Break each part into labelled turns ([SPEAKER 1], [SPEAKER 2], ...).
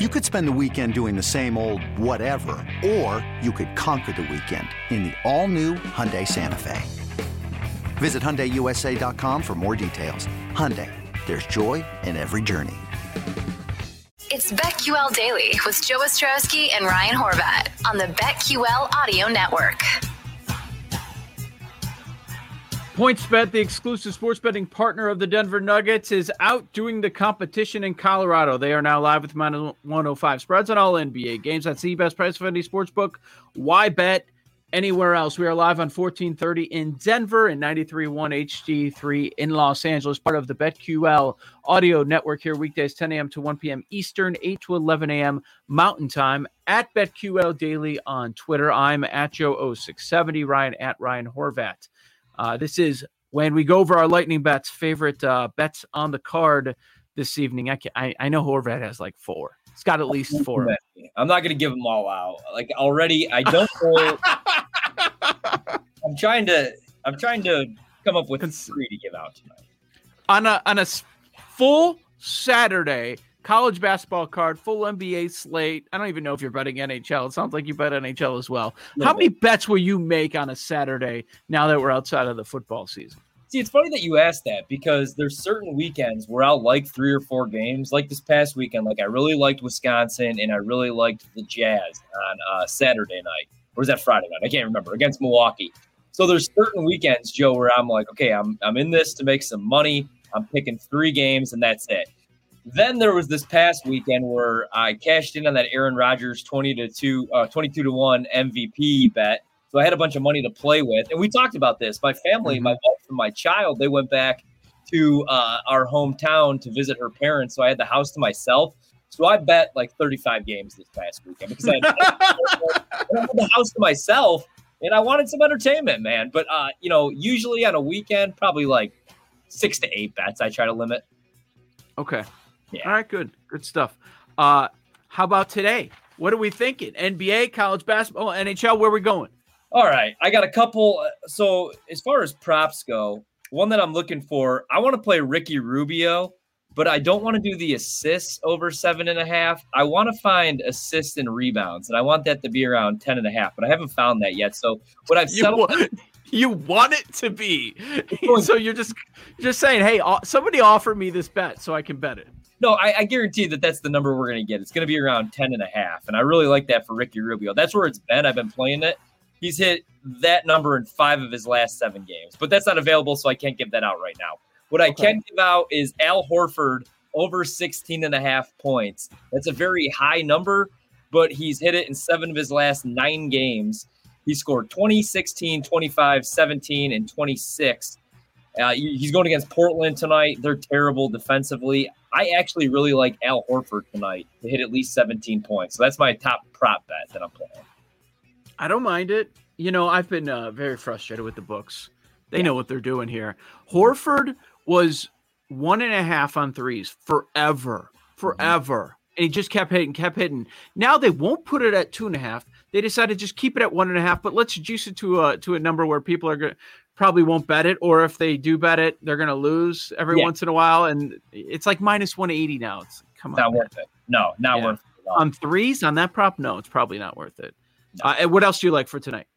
[SPEAKER 1] You could spend the weekend doing the same old whatever, or you could conquer the weekend in the all-new Hyundai Santa Fe. Visit HyundaiUSA.com for more details. Hyundai, there's joy in every journey.
[SPEAKER 2] It's BetQL Daily with Joe Ostrowski and Ryan Horvat on the BetQL Audio Network.
[SPEAKER 3] PointsBet, the exclusive sports betting partner of the Denver Nuggets, is out doing the competition in Colorado. They are now live with minus 105 spreads on all NBA games. That's the best price for any sports book. Why bet anywhere else? We are live on 1430 in Denver and 93.1 HD3 in Los Angeles, part of the BetQL audio network here weekdays 10 a.m. to 1 p.m. Eastern, 8 to 11 a.m. Mountain Time at BetQL Daily on Twitter. I'm at Joe0670, Ryan at Ryan Horvat. Uh, this is when we go over our lightning bets, favorite uh, bets on the card this evening. I, can, I I know Horvat has like four. It's got at least four.
[SPEAKER 4] I'm not going to give them all out. Like already, I don't know. I'm trying to. I'm trying to come up with three to give out tonight.
[SPEAKER 3] On a on a full Saturday, college basketball card, full NBA slate. I don't even know if you're betting NHL. It sounds like you bet NHL as well. How many bets will you make on a Saturday now that we're outside of the football season?
[SPEAKER 4] See, it's funny that you asked that because there's certain weekends where I'll like three or four games. Like this past weekend, like I really liked Wisconsin and I really liked the Jazz on uh, Saturday night. Or was that Friday night? I can't remember. Against Milwaukee. So there's certain weekends, Joe, where I'm like, okay, I'm I'm in this to make some money. I'm picking three games and that's it. Then there was this past weekend where I cashed in on that Aaron Rodgers 20 to 2, uh, 22 to 1 MVP bet. So I had a bunch of money to play with. And we talked about this. My family, my wife and my child, they went back to uh, our hometown to visit her parents. So I had the house to myself. So I bet like 35 games this past weekend because I had, I had the house to myself and I wanted some entertainment, man. But, uh, you know, usually on a weekend, probably like six to eight bets I try to limit.
[SPEAKER 3] Okay. Yeah. All right, good, good stuff. Uh, how about today? What are we thinking? NBA, college basketball, NHL. Where are we going?
[SPEAKER 4] All right, I got a couple. Uh, so as far as props go, one that I'm looking for, I want to play Ricky Rubio, but I don't want to do the assists over seven and a half. I want to find assists and rebounds, and I want that to be around ten and a half, but I haven't found that yet. So what I've settled.
[SPEAKER 3] You, you want it to be, so you're just just saying, hey, uh, somebody offer me this bet so I can bet it.
[SPEAKER 4] No, I, I, guarantee that that's the number we're going to get. It's going to be around 10 and a half. And I really like that for Ricky Rubio. That's where it's been. I've been playing it. He's hit that number in five of his last seven games, but that's not available. So I can't give that out right now. What I okay. can give out is Al Horford over 16 and a half points. That's a very high number, but he's hit it in seven of his last nine games. He scored 20, 16, 25, 17, and 26. Uh, he's going against Portland tonight. They're terrible defensively. I actually really like Al Horford tonight to hit at least 17 points. So that's my top prop bet that I'm playing.
[SPEAKER 3] I don't mind it. You know, I've been uh, very frustrated with the books. They yeah. know what they're doing here. Horford was one and a half on threes forever, forever. Mm-hmm. And he just kept hitting, kept hitting. Now they won't put it at two and a half. They decided to just keep it at one and a half, but let's juice it to a to a number where people are going probably won't bet it, or if they do bet it, they're going to lose every yeah. once in a while. And it's like minus 180 now. It's come on.
[SPEAKER 4] Not man. worth it. No, not yeah. worth it.
[SPEAKER 3] On threes on that prop, no, it's probably not worth it. No. Uh, and what else do you like for tonight?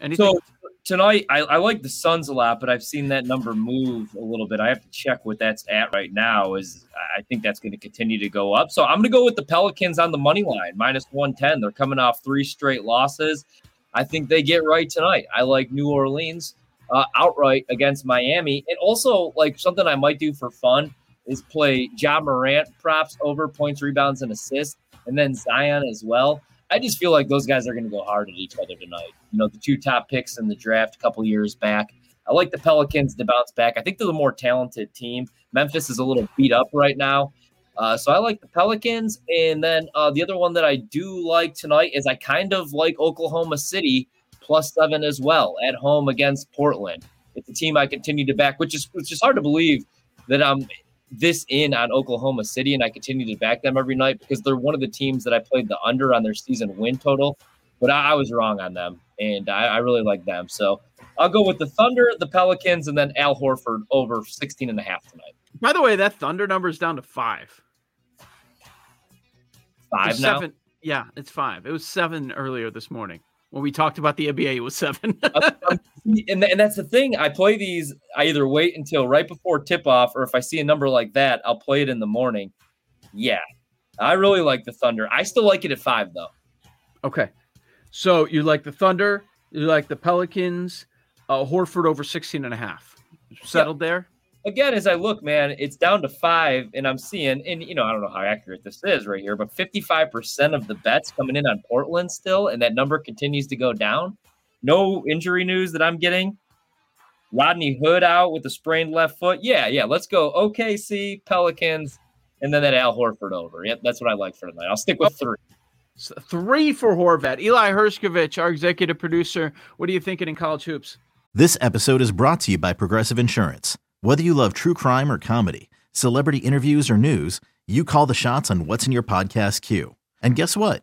[SPEAKER 4] Anything? So tonight, I, I, like the Suns a lot, but I've seen that number move a little bit. I have to check what that's at right now. Is I think that's going to continue to go up. So I'm going to go with the Pelicans on the money line, minus 110. They're coming off three straight losses. I think they get right tonight. I like New Orleans uh, outright against Miami. And also, like something I might do for fun is play Ja Morant props over points, rebounds, and assists, and then Zion as well. I just feel like those guys are going to go hard at each other tonight. You know, the two top picks in the draft a couple years back. I like the Pelicans to bounce back. I think they're the more talented team. Memphis is a little beat up right now. Uh, so I like the Pelicans. And then uh, the other one that I do like tonight is I kind of like Oklahoma City plus seven as well at home against Portland. It's a team I continue to back, which is which is hard to believe that I'm this in on Oklahoma City and I continue to back them every night because they're one of the teams that I played the under on their season win total. But I, I was wrong on them, and I, I really like them. So I'll go with the Thunder, the Pelicans, and then Al Horford over 16 and a half tonight.
[SPEAKER 3] By the way, that Thunder number is down to five.
[SPEAKER 4] Five now.
[SPEAKER 3] Seven. Yeah, it's five. It was seven earlier this morning when we talked about the NBA. It was seven.
[SPEAKER 4] and, and that's the thing. I play these. I either wait until right before tip off, or if I see a number like that, I'll play it in the morning. Yeah, I really like the Thunder. I still like it at five though.
[SPEAKER 3] okay, so you like the Thunder, you like the Pelicans, uh, Horford over 16 and a half. Settled there.
[SPEAKER 4] again, as I look, man, it's down to five, and I'm seeing, and you know, I don't know how accurate this is right here, but 55% of the bets coming in on Portland still, and that number continues to go down. No injury news that I'm getting. Rodney Hood out with a sprained left foot. Yeah, yeah. Let's go OKC, Pelicans, and then that Al Horford over. Yep, that's what I like for tonight. I'll stick with three.
[SPEAKER 3] S- Three for Horvat. Eli Herskovich, our executive producer. What are you thinking in college hoops?
[SPEAKER 5] This episode is brought to you by Progressive Insurance. Whether you love true crime or comedy, celebrity interviews or news, you call the shots on what's in your podcast queue. And guess what?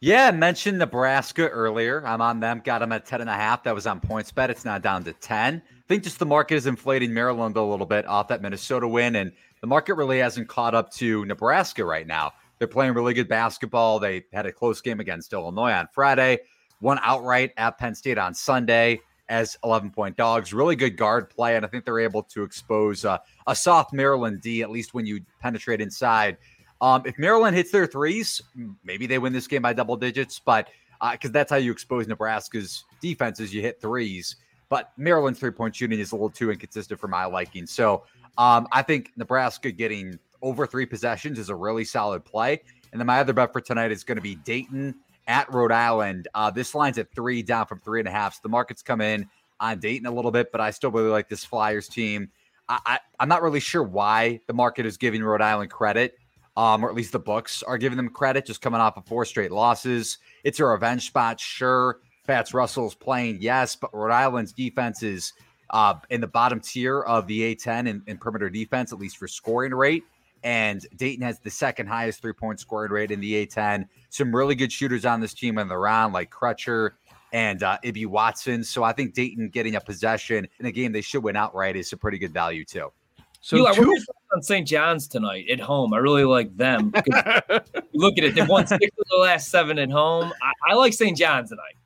[SPEAKER 6] Yeah, I mentioned Nebraska earlier. I'm on them. Got them at 10 and a half. That was on points bet. It's now down to 10. I think just the market is inflating Maryland a little bit off that Minnesota win, and the market really hasn't caught up to Nebraska right now. They're playing really good basketball. They had a close game against Illinois on Friday, won outright at Penn State on Sunday as 11 point dogs. Really good guard play, and I think they're able to expose uh, a soft Maryland D, at least when you penetrate inside. Um, if Maryland hits their threes, maybe they win this game by double digits, but because that's how you expose Nebraska's defenses, you hit threes. But Maryland's three point shooting is a little too inconsistent for my liking. So um, I think Nebraska getting over three possessions is a really solid play. And then my other bet for tonight is going to be Dayton at Rhode Island. Uh, this line's at three, down from three and a half. So the market's come in on Dayton a little bit, but I still really like this Flyers team. I, I, I'm not really sure why the market is giving Rhode Island credit, um, or at least the books are giving them credit, just coming off of four straight losses. It's a revenge spot, sure. Fats Russell's playing, yes, but Rhode Island's defense is uh, in the bottom tier of the A10 in, in perimeter defense, at least for scoring rate. And Dayton has the second highest three point scoring rate in the A10. Some really good shooters on this team in the round, like Crutcher and uh, Ibi Watson. So I think Dayton getting a possession in a game they should win outright is a pretty good value, too.
[SPEAKER 3] So
[SPEAKER 4] Eli,
[SPEAKER 3] two-
[SPEAKER 4] what are your thoughts on St. John's tonight at home? I really like them. look at it; they've won six of the last seven at home. I, I like St. John's tonight.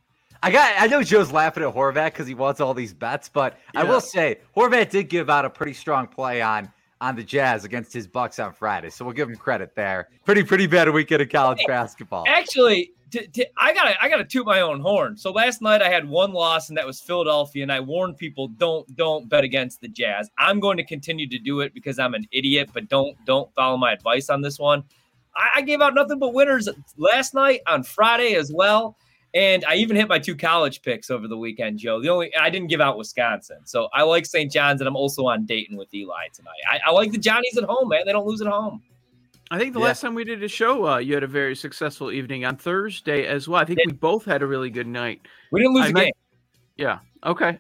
[SPEAKER 6] I got. I know Joe's laughing at Horvat because he wants all these bets, but I will say Horvat did give out a pretty strong play on on the Jazz against his Bucks on Friday, so we'll give him credit there. Pretty pretty bad weekend of college basketball.
[SPEAKER 4] Actually, I gotta I gotta toot my own horn. So last night I had one loss, and that was Philadelphia. And I warned people don't don't bet against the Jazz. I'm going to continue to do it because I'm an idiot. But don't don't follow my advice on this one. I, I gave out nothing but winners last night on Friday as well. And I even hit my two college picks over the weekend, Joe. The only I didn't give out Wisconsin, so I like St. John's, and I'm also on Dayton with Eli tonight. I, I like the Johnnies at home, man. They don't lose at home.
[SPEAKER 3] I think the
[SPEAKER 6] Yeah.
[SPEAKER 3] last time we did a show, uh, you had a very successful evening on Thursday as well. I think we both had a really good night.
[SPEAKER 4] We didn't lose
[SPEAKER 3] I
[SPEAKER 4] a
[SPEAKER 3] meant-
[SPEAKER 4] game.
[SPEAKER 3] Yeah. Okay.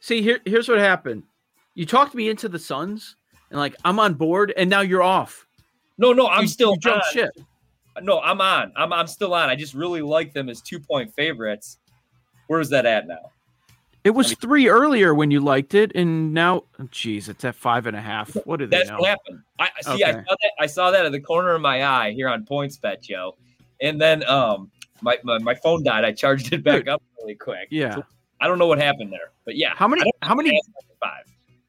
[SPEAKER 3] See, here, here's what happened. You talked me into the Suns, and like I'm on board, and now you're off.
[SPEAKER 4] No, no, I'm
[SPEAKER 3] You-
[SPEAKER 4] still
[SPEAKER 3] you
[SPEAKER 4] on.
[SPEAKER 3] ship.
[SPEAKER 4] No, I'm on. I'm I'm still on. I just really like them as two point favorites. Where's that at now?
[SPEAKER 3] It was three earlier when you liked it, and now, geez, it's at five and a half. What they
[SPEAKER 4] That's
[SPEAKER 3] know?
[SPEAKER 4] what happened. I see. I saw that. I saw that at the corner of my eye here on Points Bet, Joe. And then um, my, my my phone died. I charged it back
[SPEAKER 3] Dude.
[SPEAKER 4] up really quick.
[SPEAKER 3] Yeah.
[SPEAKER 4] So I don't know what happened there, but yeah.
[SPEAKER 3] How many- how many-
[SPEAKER 4] Five.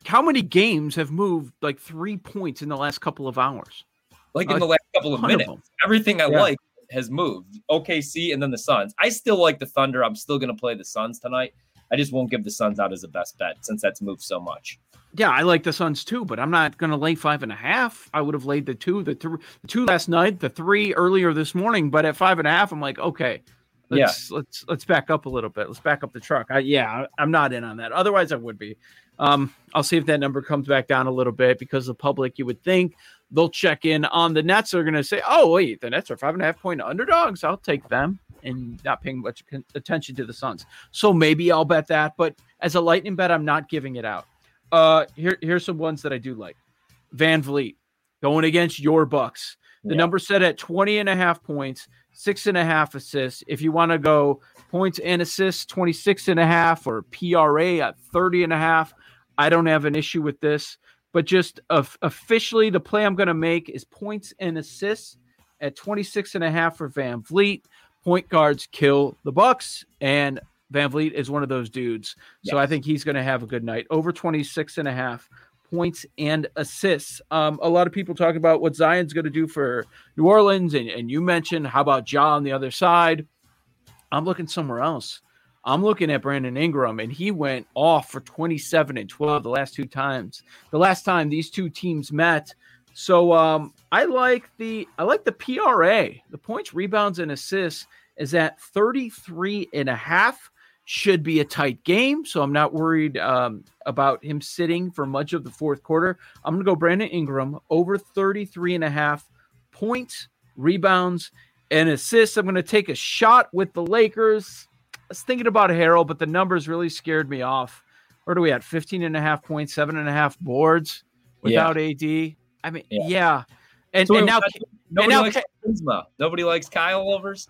[SPEAKER 3] How many games have moved like three points in the last couple of hours?
[SPEAKER 4] Like in the last couple of
[SPEAKER 3] ton of
[SPEAKER 4] minutes. Everything I
[SPEAKER 3] Yeah.
[SPEAKER 4] like has moved. OKC and then the Suns. I still like the Thunder. I'm still going to play the Suns tonight. I just won't give the Suns out as a best bet since that's moved so much.
[SPEAKER 3] Yeah, I like the Suns too, but I'm not going to lay five and a half. I would have laid the two, the, th- the two last night, the three earlier this morning, but at five and a half, I'm like, okay, let's yeah. let's let's back up a little bit. Let's back up the truck. I, yeah, I'm not in on that. Otherwise, I would be. Um, I'll see if that number comes back down a little bit because the public, you would think they'll check in on the Nets. They're going to say, "Oh, wait, the Nets are five and a half point underdogs. I'll take them," and not paying much attention to the Suns. So maybe I'll bet that. But as a lightning bet, I'm not giving it out. Uh, here here's some ones that I do like. VanVleet going against your Bucks. The yeah. number set at 20 and a half points, six and a half assists. If you want to go points and assists, 26 and a half or PRA at 30 and a half, I don't have an issue with this. But just officially, the play I'm going to make is points and assists at 26 and a half for VanVleet. Point guards kill the Bucks, and Van VanVleet is one of those dudes. Yes. So I think he's going to have a good night. Over 26 and a half points and assists. Um, a lot of people talk about what Zion's going to do for New Orleans, and, and you mentioned how about Ja on the other side. I'm looking somewhere else. I'm looking at Brandon Ingram, and he went off for 27 and 12 the last two times. The last time these two teams met. So um, I like the I like the PRA, the points, rebounds, and assists is at 33 and a half. Should be a tight game, so I'm not worried um, about him sitting for much of the fourth quarter. I'm going to go Brandon Ingram over 33 and a half points, rebounds, and assists. I'm going to take a shot with the Lakers. I was thinking about Harrell, but the numbers really scared me off. Where do we at? 15 and a half points, seven and a half boards without yeah. AD. I mean, yeah. yeah. And,
[SPEAKER 4] so
[SPEAKER 3] and now,
[SPEAKER 4] nobody and now, likes Kuzma. Nobody likes Kyle overs.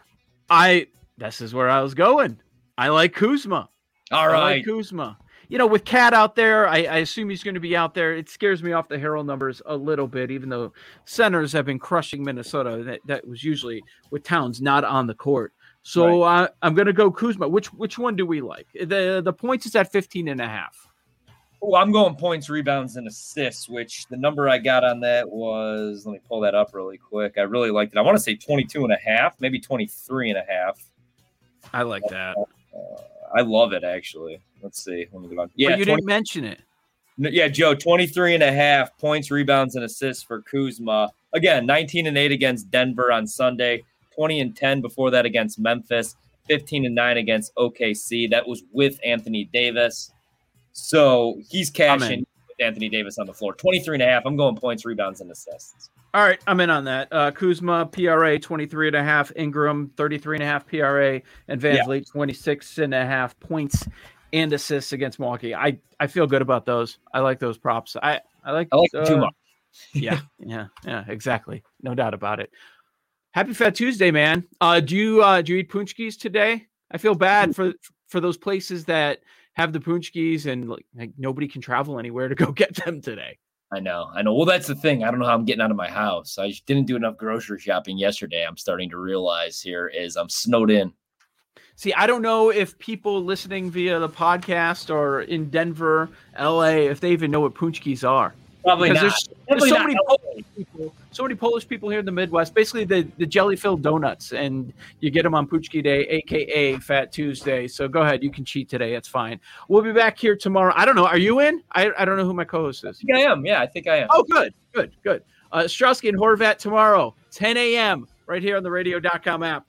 [SPEAKER 3] I this is where I was going. I like Kuzma.
[SPEAKER 4] All right,
[SPEAKER 3] like Kuzma. You know, with KAT out there, I, I assume he's going to be out there. It scares me off the Harrell numbers a little bit, even though centers have been crushing Minnesota. That, that was usually with Towns not on the court. So right. uh, I'm going to go Kuzma. Which which one do we like? The the points is at 15 and a half.
[SPEAKER 4] Oh, I'm going points, rebounds, and assists, which the number I got on that was, let me pull that up really quick. I really liked it. I want to say 22 and a half, maybe 23 and a half.
[SPEAKER 3] I like that.
[SPEAKER 4] Uh, I love it, actually. Let's see. Let me
[SPEAKER 3] go on. Yeah, but you 20, didn't mention it.
[SPEAKER 4] Yeah, Joe, 23 and a half points, rebounds, and assists for Kuzma. Again, 19 and 8 against Denver on Sunday, 20 and 10 before that against Memphis, 15 and 9 against OKC. That was with Anthony Davis. So he's cashing with Anthony Davis on the floor. 23 and a half. I'm going points, rebounds, and assists.
[SPEAKER 3] All right, I'm in on that. Uh, Kuzma, PRA 23 and a half, Ingram 33 and a half PRA, and VanVleet yeah. 26 and a half points and assists against Milwaukee. I, I feel good about those. I like those props. I, I like,
[SPEAKER 4] I like uh, too much.
[SPEAKER 3] yeah, yeah, yeah, exactly. No doubt about it. Happy Fat Tuesday, man. Uh, do you uh, do you eat punchkis today? I feel bad for for those places that have the punchkis and like, like nobody can travel anywhere to go get them today.
[SPEAKER 4] I know, I know. Well, that's the thing. I don't know how I'm getting out of my house. I didn't do enough grocery shopping yesterday. I'm starting to realize here is I'm snowed in.
[SPEAKER 3] See, I don't know if people listening via the podcast or in Denver, LA, if they even know what punchkis are.
[SPEAKER 4] Probably not.
[SPEAKER 3] There's, there's so many Polish people, so many Polish people here in the Midwest. Basically, the, the jelly filled donuts, and you get them on Puchki Day, aka Fat Tuesday. So go ahead, you can cheat today. It's fine. We'll be back here tomorrow. I don't know. Are you in? I, I don't know who my co-host is.
[SPEAKER 4] I, I am. Yeah, I think I am.
[SPEAKER 3] Oh, good, good, good. Uh, Strusky and Horvat tomorrow, 10 a.m. right here on the Radio.com app.